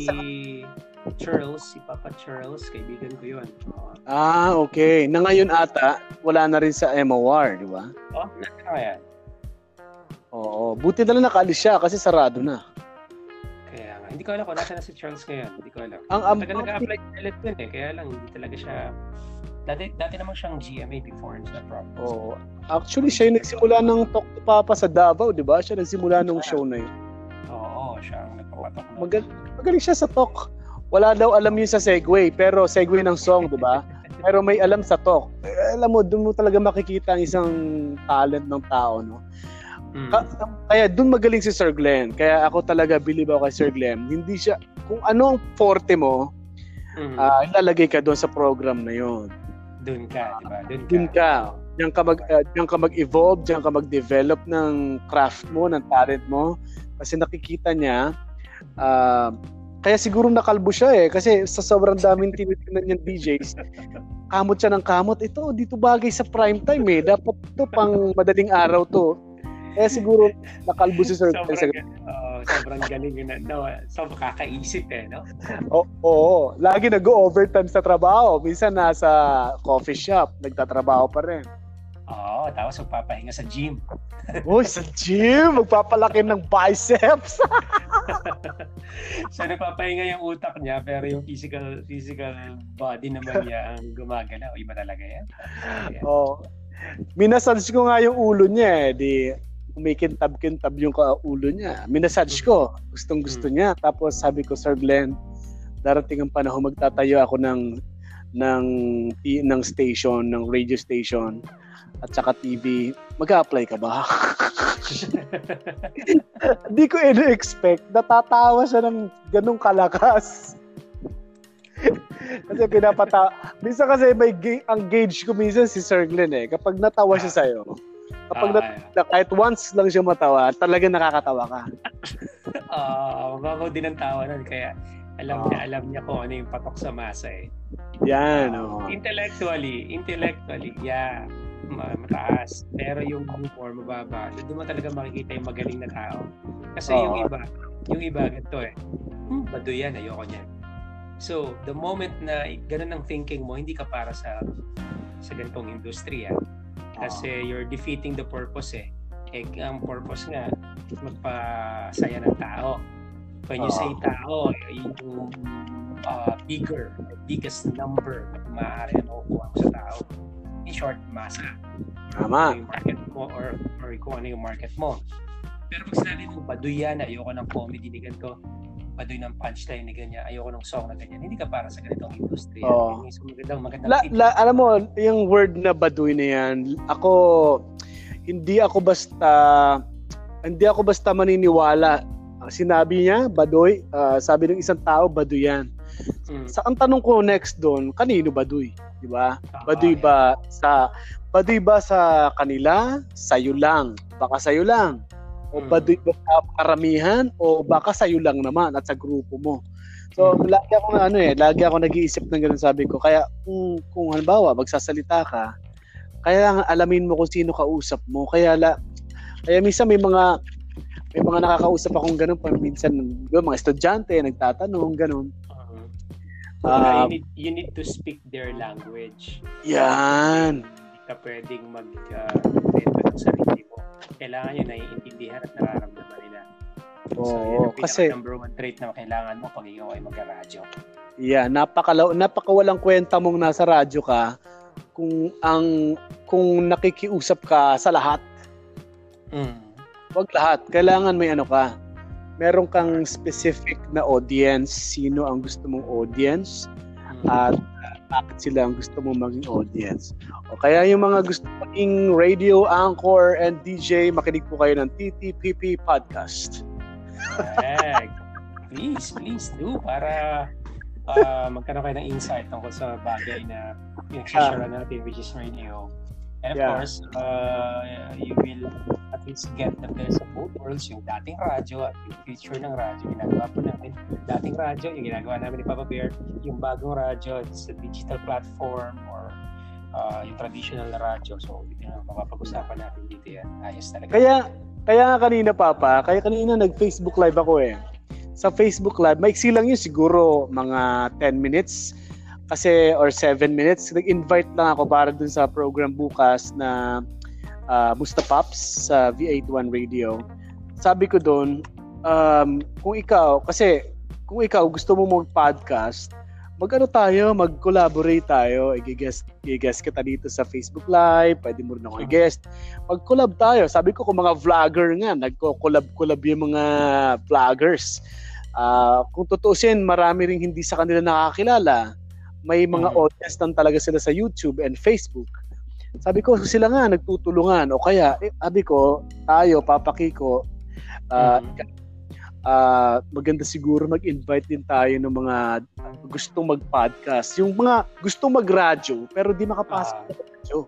Charles, si Papa Charles, kaibigan ko yun. Ah, Ah, okay. Na ngayon ata, wala na rin sa MOR, di ba? oh, nasa yan. Oo. Buti na lang nakaalis siya kasi sarado na. Kaya nga, hindi ko alam kung nasa na si Charles ngayon. Hindi ko alam. Ang ang Tagal nag-apply sa LS dun eh. Kaya lang, hindi talaga siya... Dati, dati naman siyang GMA before sa province. Oo. Actually, siya yung nagsimula ng Talk to Papa sa Davao, di ba? Siya nagsimula nung show na yun. Siya ang nagpapatok na. Magal magaling siya sa talk. Wala daw alam yun sa Segway, pero Segway ng song, di ba? Pero may alam sa talk. Eh, alam mo, doon mo talaga makikita ang isang talent ng tao, no? Mm. Ka- kaya doon magaling si Sir Glenn. Kaya ako talaga believe ako kay Sir Glenn. Hindi siya, kung ano ang forte mo, Mm. ah, ilalagay ka doon sa program na yon. Doon ka, di ba? Doon ka. Doon ka. Diyan ka, mag, uh, diyan ka mag-evolve, diyan ka mag-develop ng craft mo, ng talent mo. Kasi nakikita niya, ah, kaya siguro nakalbo siya eh. Kasi sa sobrang daming tinitingnan niyang DJs, kamot siya ng kamot. Ito, dito bagay sa prime time eh. Dapat ito pang madaling araw to. Kaya siguro nakalbo si Sir sobrang, sa... uh, sobrang galing yun. No, so makakaisip eh, no? Oo. Oh, oh. Lagi nag-overtime sa trabaho. Minsan nasa coffee shop, nagtatrabaho pa rin. Oo, tapos magpapahinga sa gym. Uy, sa gym! Magpapalaki ng biceps! so nagpapahinga yung utak niya pero yung physical physical body naman niya ang gumagana. Iba talaga yan. Yeah. Oh. Minasage ko nga yung ulo niya eh. Di kumikintab-kintab yung ulo niya. Minasage ko. Gustong gusto hmm. niya. Tapos sabi ko, Sir Glenn, darating ang panahon magtatayo ako ng ng ng station, ng radio station at saka TV, mag-apply ka ba? Hindi ko in-expect. Natatawa siya ng ganong kalakas. kasi pinapata... Minsan kasi may ga- ang gauge ko minsan si Sir Glenn eh. Kapag natawa siya sa'yo, kapag ah, nat- kahit once lang siya matawa, talaga nakakatawa ka. Oo, uh, mababaw din ang tawa nun. Kaya alam niya, alam niya kung ano yung patok sa masa eh. Yan, uh, oh. Intellectually, intellectually, yeah mataas. Pero yung humor, mababa. Doon mo talaga makikita yung magaling na tao. Kasi oh. yung iba, yung iba, ganito eh. Hmm, baduy yan, ayoko niyan. So, the moment na ganun ang thinking mo, hindi ka para sa sa ganitong industriya. Kasi oh. you're defeating the purpose eh. Eh, ang purpose nga, magpasaya ng tao. When you oh. say tao, yung uh, bigger, biggest number na maaari na makukuha mo sa tao in short, masa. Tama. Yung market mo or, or kung ano yung market mo. Pero pag sinabi mo, baduy yan, ayoko ng comedy ni ganito, baduy ng punchline ni ganyan, ayoko ng song na ganyan, hindi ka para sa ganitong industry. Oh. Yung magandang, magandang la, la, alam mo, yung word na baduy na yan, ako, hindi ako basta, hindi ako basta maniniwala. Sinabi niya, baduy, uh, sabi ng isang tao, baduy yan. Mm. Sa ang tanong ko next doon, kanino baduy? di ba? Baduy ba sa baduy ba sa kanila? Sa'yo lang. Baka sa'yo lang. O hmm. baduy ba sa karamihan o baka sa'yo lang naman at sa grupo mo. So, hmm. lagi ako na ano eh, lagi ako nag-iisip ng ganun sabi ko. Kaya kung, kung halimbawa, magsasalita ka, kaya alamin mo kung sino kausap mo. Kaya la, kaya minsan may mga may mga nakakausap akong ganun pa minsan mga estudyante nagtatanong ganun Uh, you, need, you need to speak their language. Yan. Hindi ka pwedeng mag uh, ng sarili mo. Kailangan yun naiintindihan at nararamdaman nila. Oo, so, kasi number one trait na kailangan mo pag ikaw ay magka-radyo. Yeah, napakalaw napakawalang kwenta mong nasa radyo ka kung ang kung nakikiusap ka sa lahat. Mm. Wag lahat. Kailangan may ano ka meron kang specific na audience, sino ang gusto mong audience, hmm. at uh, bakit sila ang gusto mong maging audience. O kaya yung mga gusto maging radio anchor and DJ, makinig po kayo ng TTPP Podcast. Correct. please, please do para uh, magkaroon kayo ng insight tungkol sa bagay na pinag-share uh, natin which is radio. And of yeah. course, uh, you will at least get the best of both worlds, yung dating radyo at yung future ng radyo. Ginagawa po namin. Dating radyo, yung ginagawa namin ni Papa Bear, yung bagong radyo, it's a digital platform or uh, yung traditional na radyo. So, ito na mapapag-usapan natin dito yan. Ayos talaga. Kaya, kaya kanina, Papa, kaya kanina nag-Facebook Live ako eh. Sa Facebook Live, maiksi lang yun siguro mga 10 minutes kasi or 7 minutes nag-invite lang ako para dun sa program bukas na uh, Musta Pops sa V81 Radio. Sabi ko doon, um, kung ikaw, kasi kung ikaw gusto mo mag-podcast, mag-ano tayo, mag-collaborate tayo, i-guest, i-guest kita dito sa Facebook Live, pwede mo rin ako i-guest. Mag-collab tayo. Sabi ko kung mga vlogger nga, nagko-collab-collab yung mga vloggers. Uh, kung tutusin, marami rin hindi sa kanila nakakilala may mga mm. audience lang talaga sila sa YouTube and Facebook. Sabi ko, sila nga nagtutulungan. O kaya, eh, sabi ko, tayo, Papa Kiko, uh, mm. uh, maganda siguro mag-invite din tayo ng mga gustong mag-podcast. Yung mga gustong mag-radyo, pero di makapasok uh, sa radyo.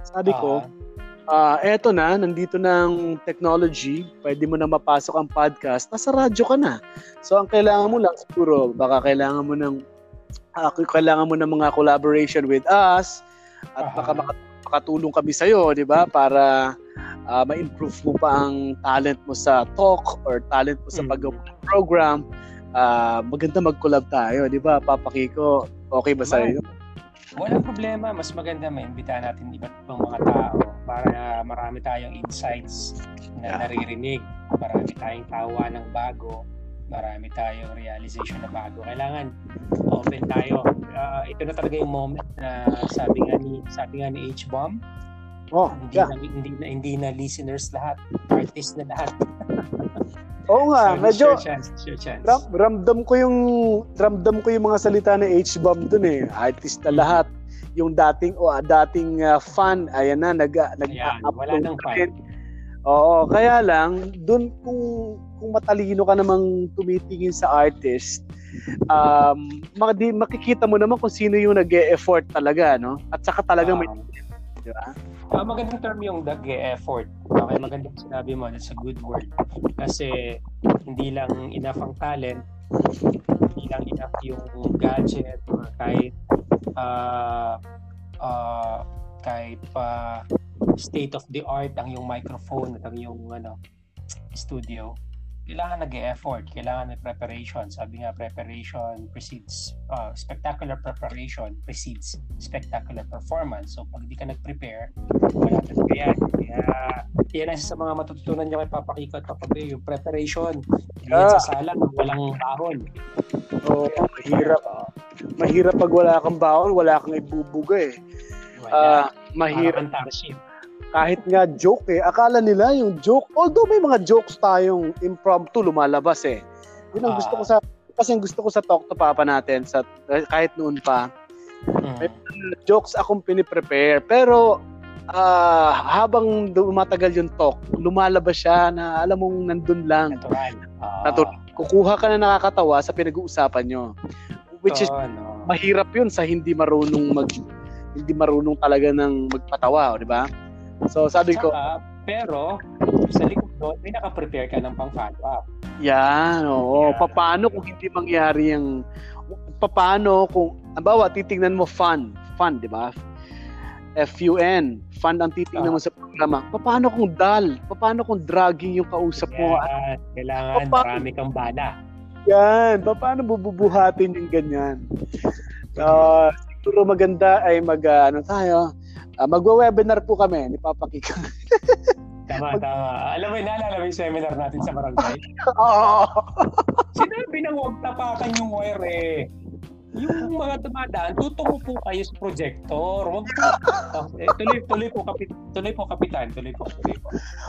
Sabi uh, ko, uh, eto na, nandito ng technology, pwede mo na mapasok ang podcast, nasa radyo ka na. So, ang kailangan mo lang siguro, baka kailangan mo ng uh, kailangan mo ng mga collaboration with us at uh-huh. baka makatulong kami sa iyo, 'di ba? Para uh, ma-improve mo pa ang talent mo sa talk or talent mo sa mm. paggawa ng program. Uh, maganda mag-collab tayo, 'di ba? Papakiko, okay ba sa iyo? Walang problema, mas maganda maimbitahan natin iba't ibang mga tao para marami tayong insights na naririnig, marami tayong tawa ng bago, marami tayong realization na bago. Kailangan open tayo. Uh, ito na talaga yung moment na sabi nga ni sabi nga ni H-Bomb. Oh, hindi yeah. na, hindi na hindi na listeners lahat, artist na lahat. Oo nga, so, medyo sure chance, sure chance. Ram, ramdam ko yung ramdam ko yung mga salita ni H-Bomb dun eh. Artist na lahat. Yung dating o oh, dating uh, fan, ayan na nag nag ayan, wala nang fan. Oo, kaya lang dun kung kung matalino ka namang tumitingin sa artist, um, makikita mo naman kung sino yung nag-e-effort talaga, no? At saka talagang uh, may di ba? Uh, magandang term yung nag-e-effort. Okay, magandang sinabi mo, that's a good word. Kasi hindi lang enough ang talent, hindi lang enough yung gadget or kahit uh, uh, kahit pa uh, state of the art ang yung microphone at ang yung ano studio kailangan nag-effort, kailangan may preparation. Sabi nga, preparation precedes, uh, spectacular preparation precedes spectacular performance. So, pag di ka nag-prepare, wala talaga yan. Kaya, yan ang sa mga matututunan nyo kay Papa Kiko at Papa Beo, yung preparation. Hindi ah. sa sala, walang bahon. Oo, oh, mahirap. Mahirap pag wala kang bahon, wala kang ibubuga eh. Wala. Uh, mahirap. Parang kahit nga joke eh, akala nila yung joke, although may mga jokes tayong impromptu lumalabas eh. Yun ang gusto ko sa, kasi ang gusto ko sa Talk to Papa natin, sa, kahit noon pa, mm. may jokes akong piniprepare, pero uh, habang dumatagal yung talk, lumalabas siya na alam mong nandun lang. Natural. Uh, Natural. Kukuha ka na nakakatawa sa pinag-uusapan nyo. Which is, oh, no. mahirap yun sa hindi marunong mag hindi marunong talaga ng magpatawa, di ba? So sabi Saka, ko, pero sa likod doon, may naka-prepare ka ng pang-follow up. Yan, oo. Yeah. Paano kung hindi mangyari yung paano kung bawa titingnan mo fun, fun, 'di ba? F-U-N, fun ang titingnan mo sa programa. Paano kung dull? Paano kung dragging yung kausap mo? Yan, kailangan paano, marami kang bala. Yan, paano bububuhatin yung ganyan? Uh, siguro maganda ay mag, uh, ano tayo, Uh, magwe-webinar po kami ni Papa Kiko. tama, tama. Alam mo, naalala mo yung seminar natin sa barangay? Oo. Sinabi na huwag tapakan yung wire eh yung mga dumadaan, tutungo po kayo sa projector. Wag po. eh, tuloy, tuloy po, kapit, tuloy po, kapitan. Tuloy po, tuloy po.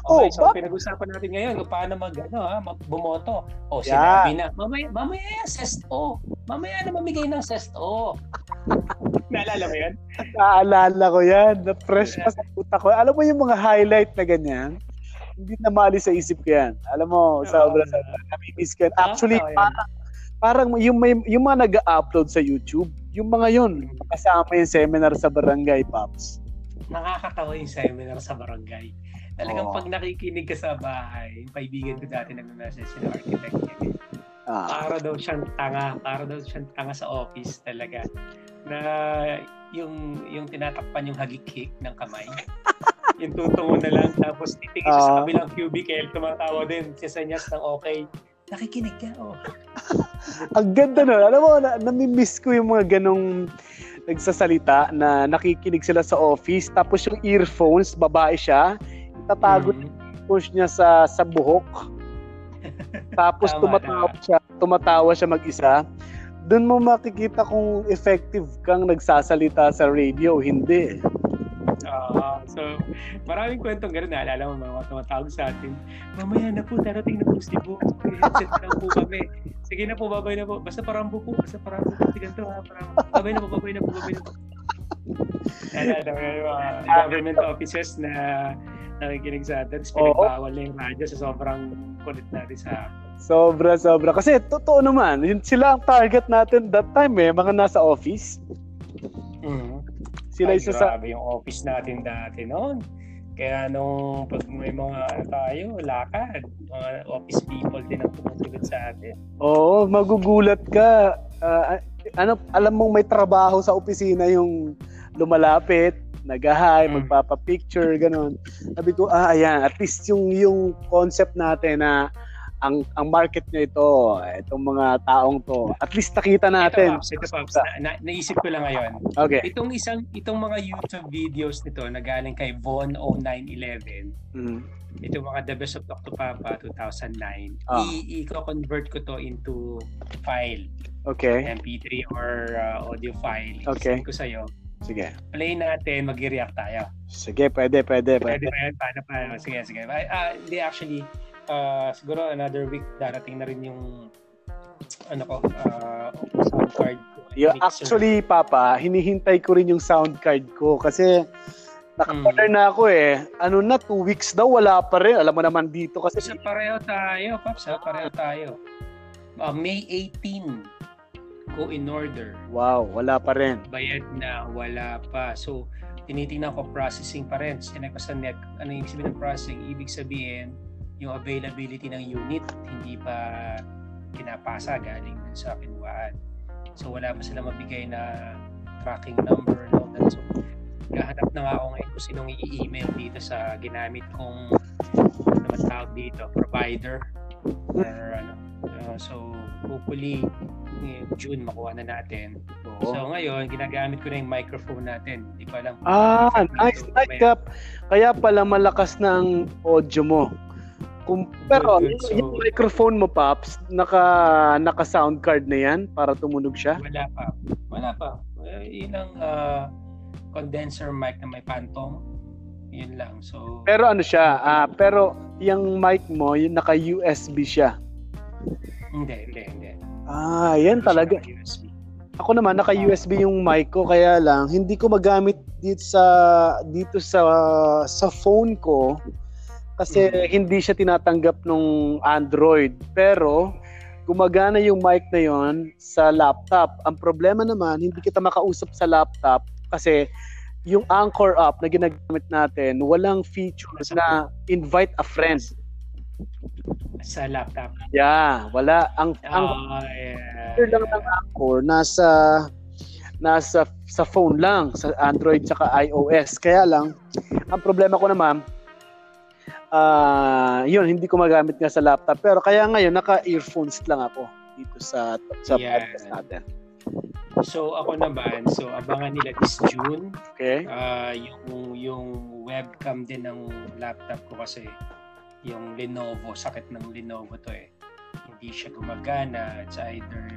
Okay, oh, so ba? pinag-usapan natin ngayon kung paano mag, ano, ha, mag bumoto. O, yeah. sinabi na, mamaya, mamaya yan, sesto. Mamaya na mamigay ng sesto. Naalala mo yan? Naalala ko yan. Na-fresh pa sa puta ko. Alam mo yung mga highlight na ganyan? Hindi na mali sa isip ko yan. Alam mo, sa obra sa nami-miss ko yan. Actually, oh, parang parang yung, may, yung mga nag-upload sa YouTube, yung mga yun, kasama yung seminar sa barangay, Pops. Nakakatawa yung seminar sa barangay. Talagang oh. pag nakikinig ka sa bahay, yung kaibigan ko dati nag-message sila architect niya. Ah. Para daw siyang tanga, para daw siyang tanga sa office talaga. Na yung yung tinatakpan yung hagik ng kamay. yung tutungo na lang tapos titingin uh, sa ah. kabilang cubicle tumatawa din si Senyas ng okay nakikinig ka oh ang ganda nun. Alam mo, na, nami-miss ko yung mga ganong nagsasalita na nakikinig sila sa office tapos yung earphones, babae siya, itatago mm. push niya sa sa buhok. Tapos tumatawa na. siya, tumatawa siya mag-isa. Doon mo makikita kung effective kang nagsasalita sa radio, hindi. Uh, so, maraming kwentong gano'n. Naalala mo mga tumatawag sa atin. Mamaya na po, darating na po si Bo. Headset na po kami. Sige na po, babay na po. Basta parambo po. Basta parambo po. Sige to ha. Parambo. Babay na po, babay na po, babay na po. Naalala mo yung mga government offices na nakikinig sa atin. Tapos pinagbawal na yung radyo sa sobrang kulit natin sa Sobra, sobra. Kasi totoo naman, yun, sila ang target natin that time eh, mga nasa office. Mm. Sila Ay, isa sa... yung office natin dati noon. Kaya nung pag may mga ano tayo, lakad, mga office people din ang tumutugot sa atin. Oo, magugulat ka. Ah, ano, alam mong may trabaho sa opisina yung lumalapit, nag-hi, Mm. magpapa-picture, ganun. Sabi ko, ah, ayan, at least yung, yung concept natin na ang ang market nyo ito, itong mga taong to, at least nakita natin. Ito, Pops, ito, Pops, na, na, naisip ko lang ngayon. Okay. Itong isang, itong mga YouTube videos nito na galing kay Von 0911, Mm. itong mga The Best of Dr. Papa 2009, Ah. i- i-convert ko to into file, Okay. MP3 or uh, audio file. Okay. Send ko sa'yo. Sige. Play natin, mag-react tayo. Sige, pwede, pwede, Pwede pwede. yan? Paano, paano? Sige, sige. Ah, ah, Hindi, actually, ah, siguro another week darating na rin yung ano ko, ah, sound card ko. Yeah, Mixer. actually, Papa, hinihintay ko rin yung sound card ko kasi naka-order Mm. na ako eh. Ano na, two weeks daw, wala pa rin. Alam mo naman dito kasi Sa pareho tayo, Pops, ha? pareho tayo. Ah, May 18, go in order. Wow, wala pa rin. Bayad na, wala pa. So, tinitingnan ko processing pa rin. Sinay ko sa net, ano yung sabihin ng processing? Ibig sabihin, yung availability ng unit, hindi pa pinapasa galing dun sa kinuhaan. So, wala pa sila mabigay na tracking number and all that. So, gahanap na nga ako ngayon kung sinong i-email dito sa ginamit kong ano naman tawag dito, provider or ano. Uh, so, hopefully, June makuha na natin. Oo. So ngayon, ginagamit ko na yung microphone natin. Hindi ko alam. Ah, effect nice, nice. Kap. Kaya pala malakas ng audio mo. Kung, pero yung, So- yung microphone mo, Paps, naka, naka sound card na yan para tumunog siya? Wala pa. Wala pa. Eh, yun ang ah, condenser mic na may pantong. Yun lang. So, Pero ano siya, ah, pero yung mic mo, yung naka USB siya. hindi, hindi, hindi. Ah, yan talaga. USB. Ako naman naka USB yung mic ko kaya lang hindi ko magamit dito sa dito sa sa phone ko kasi Mm. hindi siya tinatanggap nung Android. Pero gumagana yung mic na yon sa laptop. Ang problema naman, hindi kita makausap sa laptop kasi yung Anchor app na ginagamit natin, walang features na invite a friend. Sa laptop. Yeah, wala. Ang ang Ah, yeah. feature lang ng Anchor nasa nasa sa phone lang, sa Android saka iOS. Kaya lang, ang problema ko naman, ah yun, hindi ko magamit nga sa laptop. Pero kaya ngayon, naka-earphones lang ako dito sa sa Yeah. podcast natin. So ako naman, so abangan nila this June. Okay? Ah, yung yung webcam din ng laptop ko kasi yung Lenovo, sakit ng Lenovo to eh. Hindi siya gumagana. It's either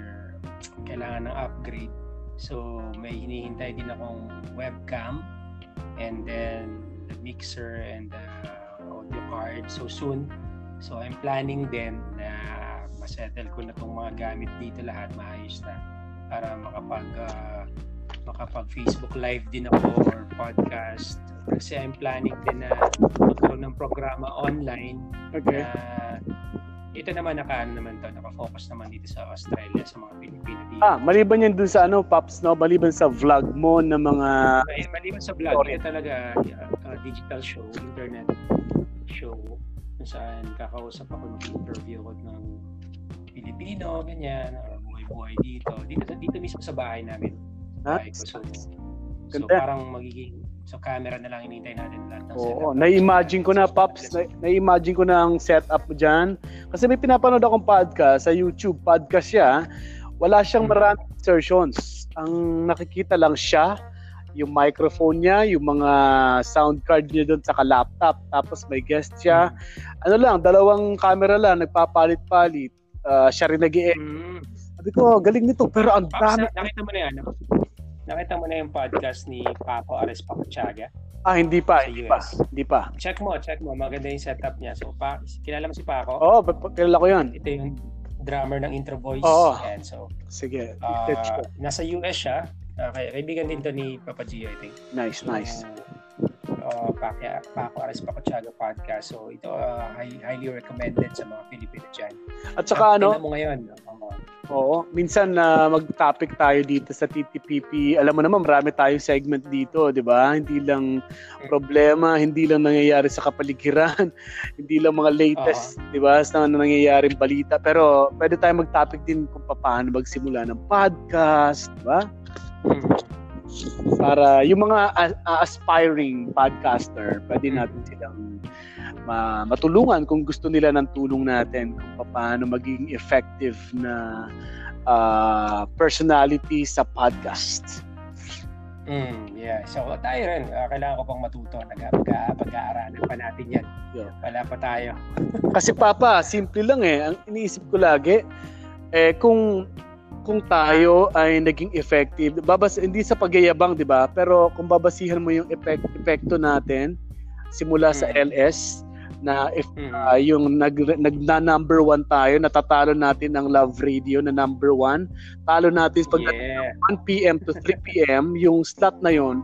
kailangan ng upgrade. So may hinihintay din akong webcam and then the mixer and the card so soon. So I'm planning din na masettle ko na tong mga gamit dito lahat maayos na para makapag ah, makapag Facebook live din ako or podcast kasi I'm planning din na magkaroon ng programa online Okay. na ito naman naka ano naman to naka-focus naman dito sa Australia sa mga Pilipino dito. Ah, maliban yan dun sa ano, Pops, no? Maliban sa vlog mo na mga... Maliban sa vlog, ito talaga uh, digital show, internet show kung saan kakausap ako ng interview ko ng Pilipino, ganyan, or buhay-buhay dito. Dito dito mismo sa bahay namin. Bahay ko. So, so parang magiging so camera na lang inintay natin lahat ng Oo, na-imagine ko na, Pops, na- na-imagine ko na ang setup mo dyan. Kasi may pinapanood akong podcast sa YouTube, podcast siya. Wala siyang Hmm. maraming insertions. Ang nakikita lang siya, yung microphone niya, yung mga sound card niya doon sa laptop. Tapos may guest siya. Ano lang, dalawang camera lang, nagpapalit-palit. Ah, siya rin nag Mm. Sabi ko, galing nito. Pero ang dami. na- nakita mo na yan, no? Nakita mo na yung podcast ni Paco Ares Pakuchaga Ah, hindi pa, hindi pa. Hindi pa. Check mo, check mo. Maganda yung setup niya. So, pa, kilala mo si Paco? Oo, oh, kilala ko yun. Ito yung drummer ng Intro Voice. Oo. Yan, so, Sige, ko. nasa US siya. Uh, kaibigan din to ni Papa Gio, I think. Nice, So, nice. uh, Paco Ares Pacochaga podcast. So ito uh, highly recommended sa mga Pilipino dyan. At saka ano? mo ngayon. Uh, Oo. Minsan na uh, mag-topic tayo dito sa TTPP. Alam mo naman, marami tayong segment dito, di ba? Hindi lang problema, hindi lang nangyayari sa kapaligiran, hindi lang mga latest, uh-huh. di ba, na nangyayaring balita. Pero pwede tayo mag-topic din kung paano magsimula ng podcast, di ba? Mm para yung mga uh, aspiring podcaster, pwede hmm. natin silang ma- matulungan kung gusto nila ng tulong natin kung paano maging effective na uh, personality sa podcast. Mm, yeah. So tayo rin, uh, kailangan ko pang matuto. Nag- pag-aaralan pa natin yan. Yeah. Wala pa tayo. Kasi Papa, simple lang eh. Ang iniisip ko lagi, eh kung kung tayo ay naging effective, babas hindi sa pagyayabang, 'di ba? Pero kung babasihan mo yung effect, epekto natin simula mm. sa LS na if uh, yung nag, nag na number one tayo, natatalo natin ang Love Radio na number one. Talo natin pag yeah. 1 p.m. to 3 p.m. yung slot na yon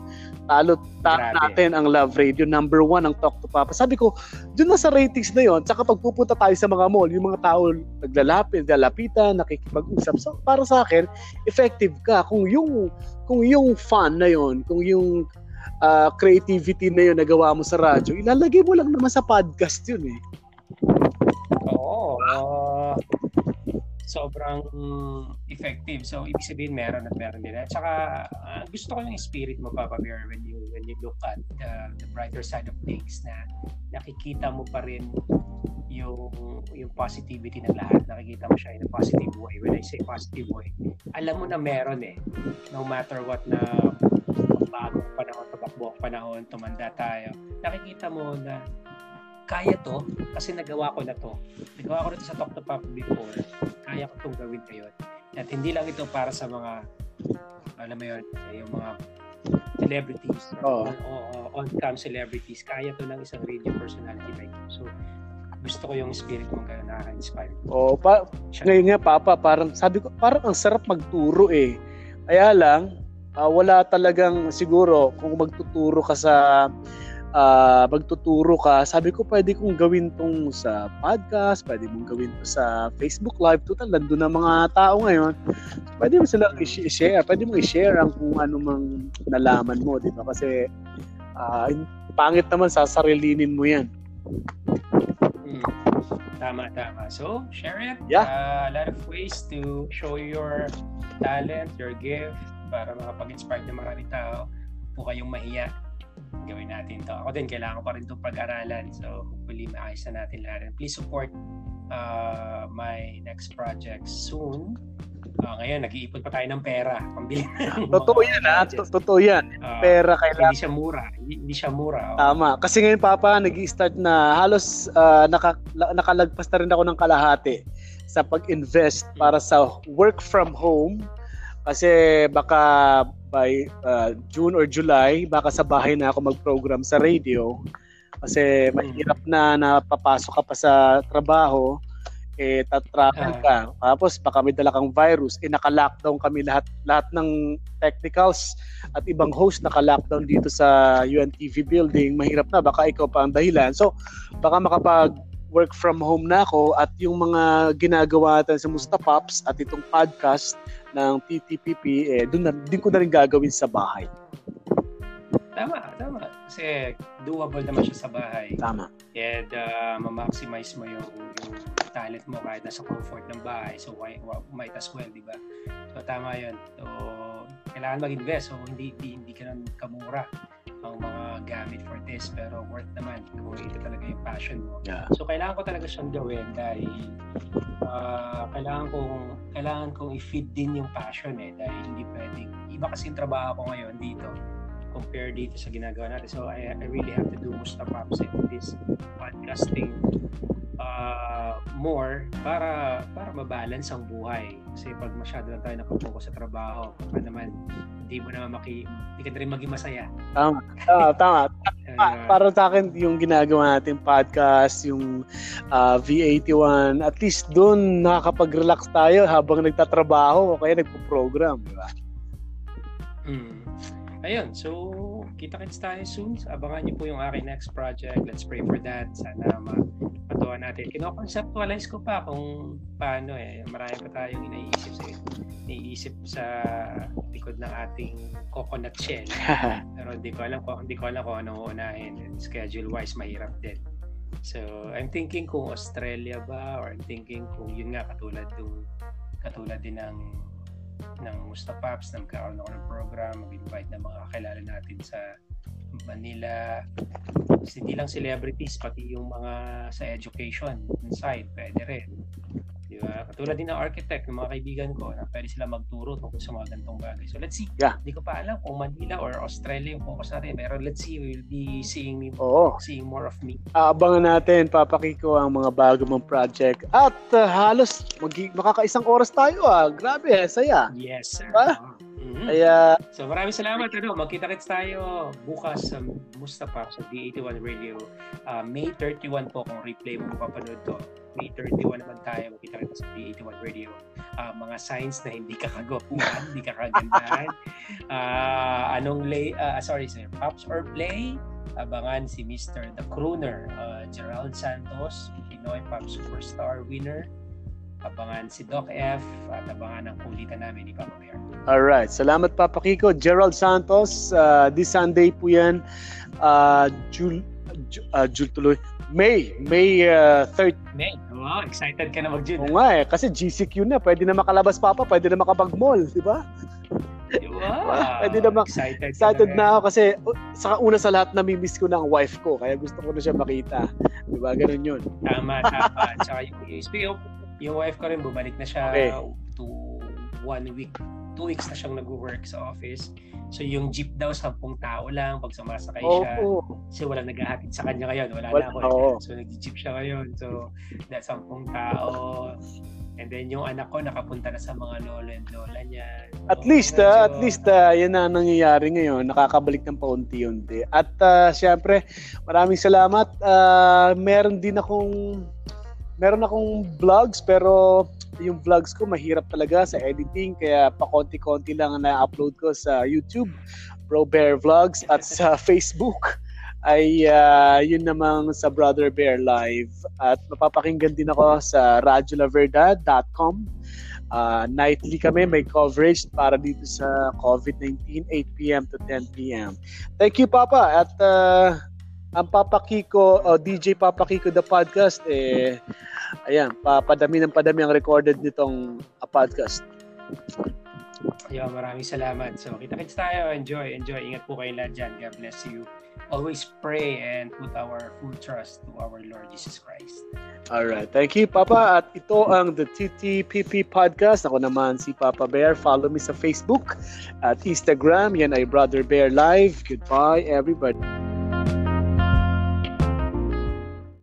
talo, talo natin ang Love Radio. Number one ang Talk to Papa. Sabi ko, dun na sa ratings na yon, tsaka pagpupunta tayo sa mga mall, yung mga tao naglalapit, lalapitan, nakikipag-usap. So, para sa akin, effective ka. Kung yung, kung yung fun na yon, kung yung uh, creativity na yun nagawa mo sa radyo, ilalagay mo lang naman sa podcast yun eh. Oo. Uh, sobrang effective. So, ibig sabihin meron at meron din. At saka, uh, gusto ko yung spirit mo, Papa Bear, when you, when you look at uh, the brighter side of things na nakikita mo pa rin yung yung positivity ng lahat. Nakikita mo siya in a positive way. When I say positive way, alam mo na meron eh. No matter what na bagong panahon, tumakbo ang panahon, tumanda tayo. Nakikita mo na kaya to kasi nagawa ko na to. Nagawa ko na to sa Talk to Pop before. Kaya ko itong gawin ngayon. At hindi lang ito para sa mga alam mo yun, yung mga celebrities oh. o, on-cam celebrities. Kaya to ng isang radio personality like you. So, gusto ko yung spirit mong gano'n nakaka-inspire. Oh, pa, ngayon nga, Papa, parang sabi ko, parang ang sarap magturo eh. Kaya lang, uh, wala talagang siguro kung magtuturo ka sa uh, magtuturo ka, sabi ko pwede kong gawin tong sa podcast, pwede mong gawin to sa Facebook Live. Total, nandun na mga tao ngayon. Pwede mo sila i-share, pwede mo i-share ang kung ano mang nalaman mo, di ba? Kasi uh, pangit naman sa sarilinin mo yan. Hmm. Tama, tama. So, share it. Yeah. Uh, a lot of ways to show your talent, your gift, para makapag-inspire ng maraming tao. Po kayong mahiya gawin natin to. Ako din, kailangan ko pa rin itong pag-aralan. So, hopefully, maayos na natin lahat. And please support uh, my next project soon. Uh, ngayon, nag-iipon pa tayo ng pera. Pambili Totoo yan, ha? Totoo yan. Uh, pera kailangan. Hindi siya mura. Hindi, hindi siya mura. Oh. Tama. Kasi ngayon, Papa, nag start na halos uh, naka, nakalagpas na rin ako ng kalahati sa pag-invest hmm. para sa work from home kasi baka by uh, June or July, baka sa bahay na ako mag-program sa radio. Kasi mahirap na napapasok ka pa sa trabaho, eh tatravel ka. Tapos baka may dala kang virus, eh naka-lockdown kami lahat lahat ng technicals at ibang host naka-lockdown dito sa UNTV building. Mahirap na baka ikaw pa ang dahilan. So baka makapag work from home na ako at yung mga ginagawa natin sa Mustapops at itong podcast ng TTPP, eh, doon na, din ko na rin gagawin sa bahay. Tama, tama. Kasi doable naman siya sa bahay. Tama. And uh, ma-maximize mo yung, yung talent mo kahit nasa comfort ng bahay. So, why, why, might as well, di ba? So, tama yun. So, kailangan mag-invest. So, hindi, hindi, hindi ka nang kamura ang mga gamit for this pero worth naman kung ito talaga yung passion mo. Yeah. So kailangan ko talaga siyang gawin dahil uh, kailangan kong kailangan kong i-feed din yung passion eh dahil hindi pwedeng iba kasi yung trabaho ko ngayon dito compare dito sa ginagawa natin. So I, I really have to do Mustafa in this podcasting uh, more para para mabalance ang buhay. Kasi pag masyado lang tayo nakapokus sa trabaho, baka naman hindi mo naman maki hindi ka rin maging masaya. Tama. Tama, tama. uh, para sa akin yung ginagawa natin podcast, yung uh, V81, at least doon nakakapag-relax tayo habang nagtatrabaho o kaya nagpo-program, di ba? Mm. Ayun, so kita-kits tayo soon. Abangan niyo po yung aking next project. Let's pray for that. Sana matuwa natin. Kino-conceptualize ko pa kung paano eh. Marami pa tayong iniisip sa iniisip sa likod ng ating coconut shell. Pero hindi ko alam kung hindi ko alam kung anong unahin. Schedule wise mahirap din. So, I'm thinking kung Australia ba or I'm thinking kung yun nga katulad yung katulad din ng ng Mustapaps na magkakaroon ako ng program, mag-invite ng mga kakilala natin sa Manila. Kasi hindi lang celebrities, pati yung mga sa education inside, pwede rin. Di ba? Katulad din ng architect, ng mga kaibigan ko, na pwede sila magturo tungkol sa mga ganitong bagay. So let's see. Yeah. Hindi ko pa alam kung Manila or Australia yung focus natin. Pero let's see, we'll be seeing me, Oo. seeing more of me. Aabangan natin, papakiko ang mga bago mong project. At uh, halos mag- makakaisang oras tayo ah. Grabe, saya. Yes, sir. Ba? Mhm. Kaya, So maraming salamat. Ano, magkita-kits tayo bukas sa Mustafa sa D81 Radio. Uh, May 31 po kung replay mo papanood to. May 31 naman tayo magkita-kits sa D81 Radio. Uh, mga signs na hindi ka kagwapuhan, hindi ka kagandahan. Uh, anong lay, uh, sorry sir, Pops or Play? Abangan si Mr. The Crooner, uh, Gerald Santos, Pinoy Pop Superstar winner. Abangan si Doc F at abangan ang kulitan namin ni Papa Bear. alright. Salamat Papa Kiko. Gerald Santos, uh, this Sunday po yan. Uh, Jul, Ju- uh, Jul tuloy. May, May uh, 3rd. May, wow, excited ka na mag-June. Oo nga eh, kasi GCQ na. Pwede na makalabas Papa, pwede na makapag-mall, di ba? Wow, Pwede naman- excited, ka Excited na. na ako kasi uh, sa una sa lahat namimiss ko na ang wife ko. Kaya gusto ko na siya makita. Di ba? Ganun yun. Tama, tama. Tsaka yung, speaking of, yung wife ko rin, bumalik na siya Okay. to one week. Two weeks na siyang nag-work sa office. So yung jeep daw, sampung tao lang pag sumasakay siya. Oo. Kasi walang naghahatid sa kanya ngayon. Wala, Wala, na ako. oo. So nag-jeep siya ngayon. So dahil sampung tao. And then yung anak ko nakapunta na sa mga lolo and lola niya. At So, least, medyo- ah, at least ah, yan na ang nangyayari ngayon. Nakakabalik ng paunti-unti. At uh, syempre, maraming salamat. Ah, meron din akong meron akong vlogs pero yung vlogs ko mahirap talaga sa editing kaya pakonti-konti lang ang na-upload ko sa YouTube, Bro Bear Vlogs at sa Facebook ay ah, yun namang sa Brother Bear Live at mapapakinggan din ako sa radiolaverdad.com Uh, nightly kami may coverage para dito sa COVID-19, 8 p.m. to 10 p.m. Thank you, Papa. At uh, ang Papa Kiko, o DJ Papa Kiko the podcast, eh, ayan, papadami ng padami ang recorded nitong uh, podcast. Yo, maraming salamat. So, kita-kits tayo. Enjoy, enjoy. Ingat po kayo lahat dyan. God bless you. Always pray and put our full trust to our Lord Jesus Christ. Alright, thank you, Papa. At ito ang The TTPP Podcast. Ako naman si Papa Bear. Follow me sa Facebook at Instagram. Yan ay Brother Bear Live. Goodbye, everybody.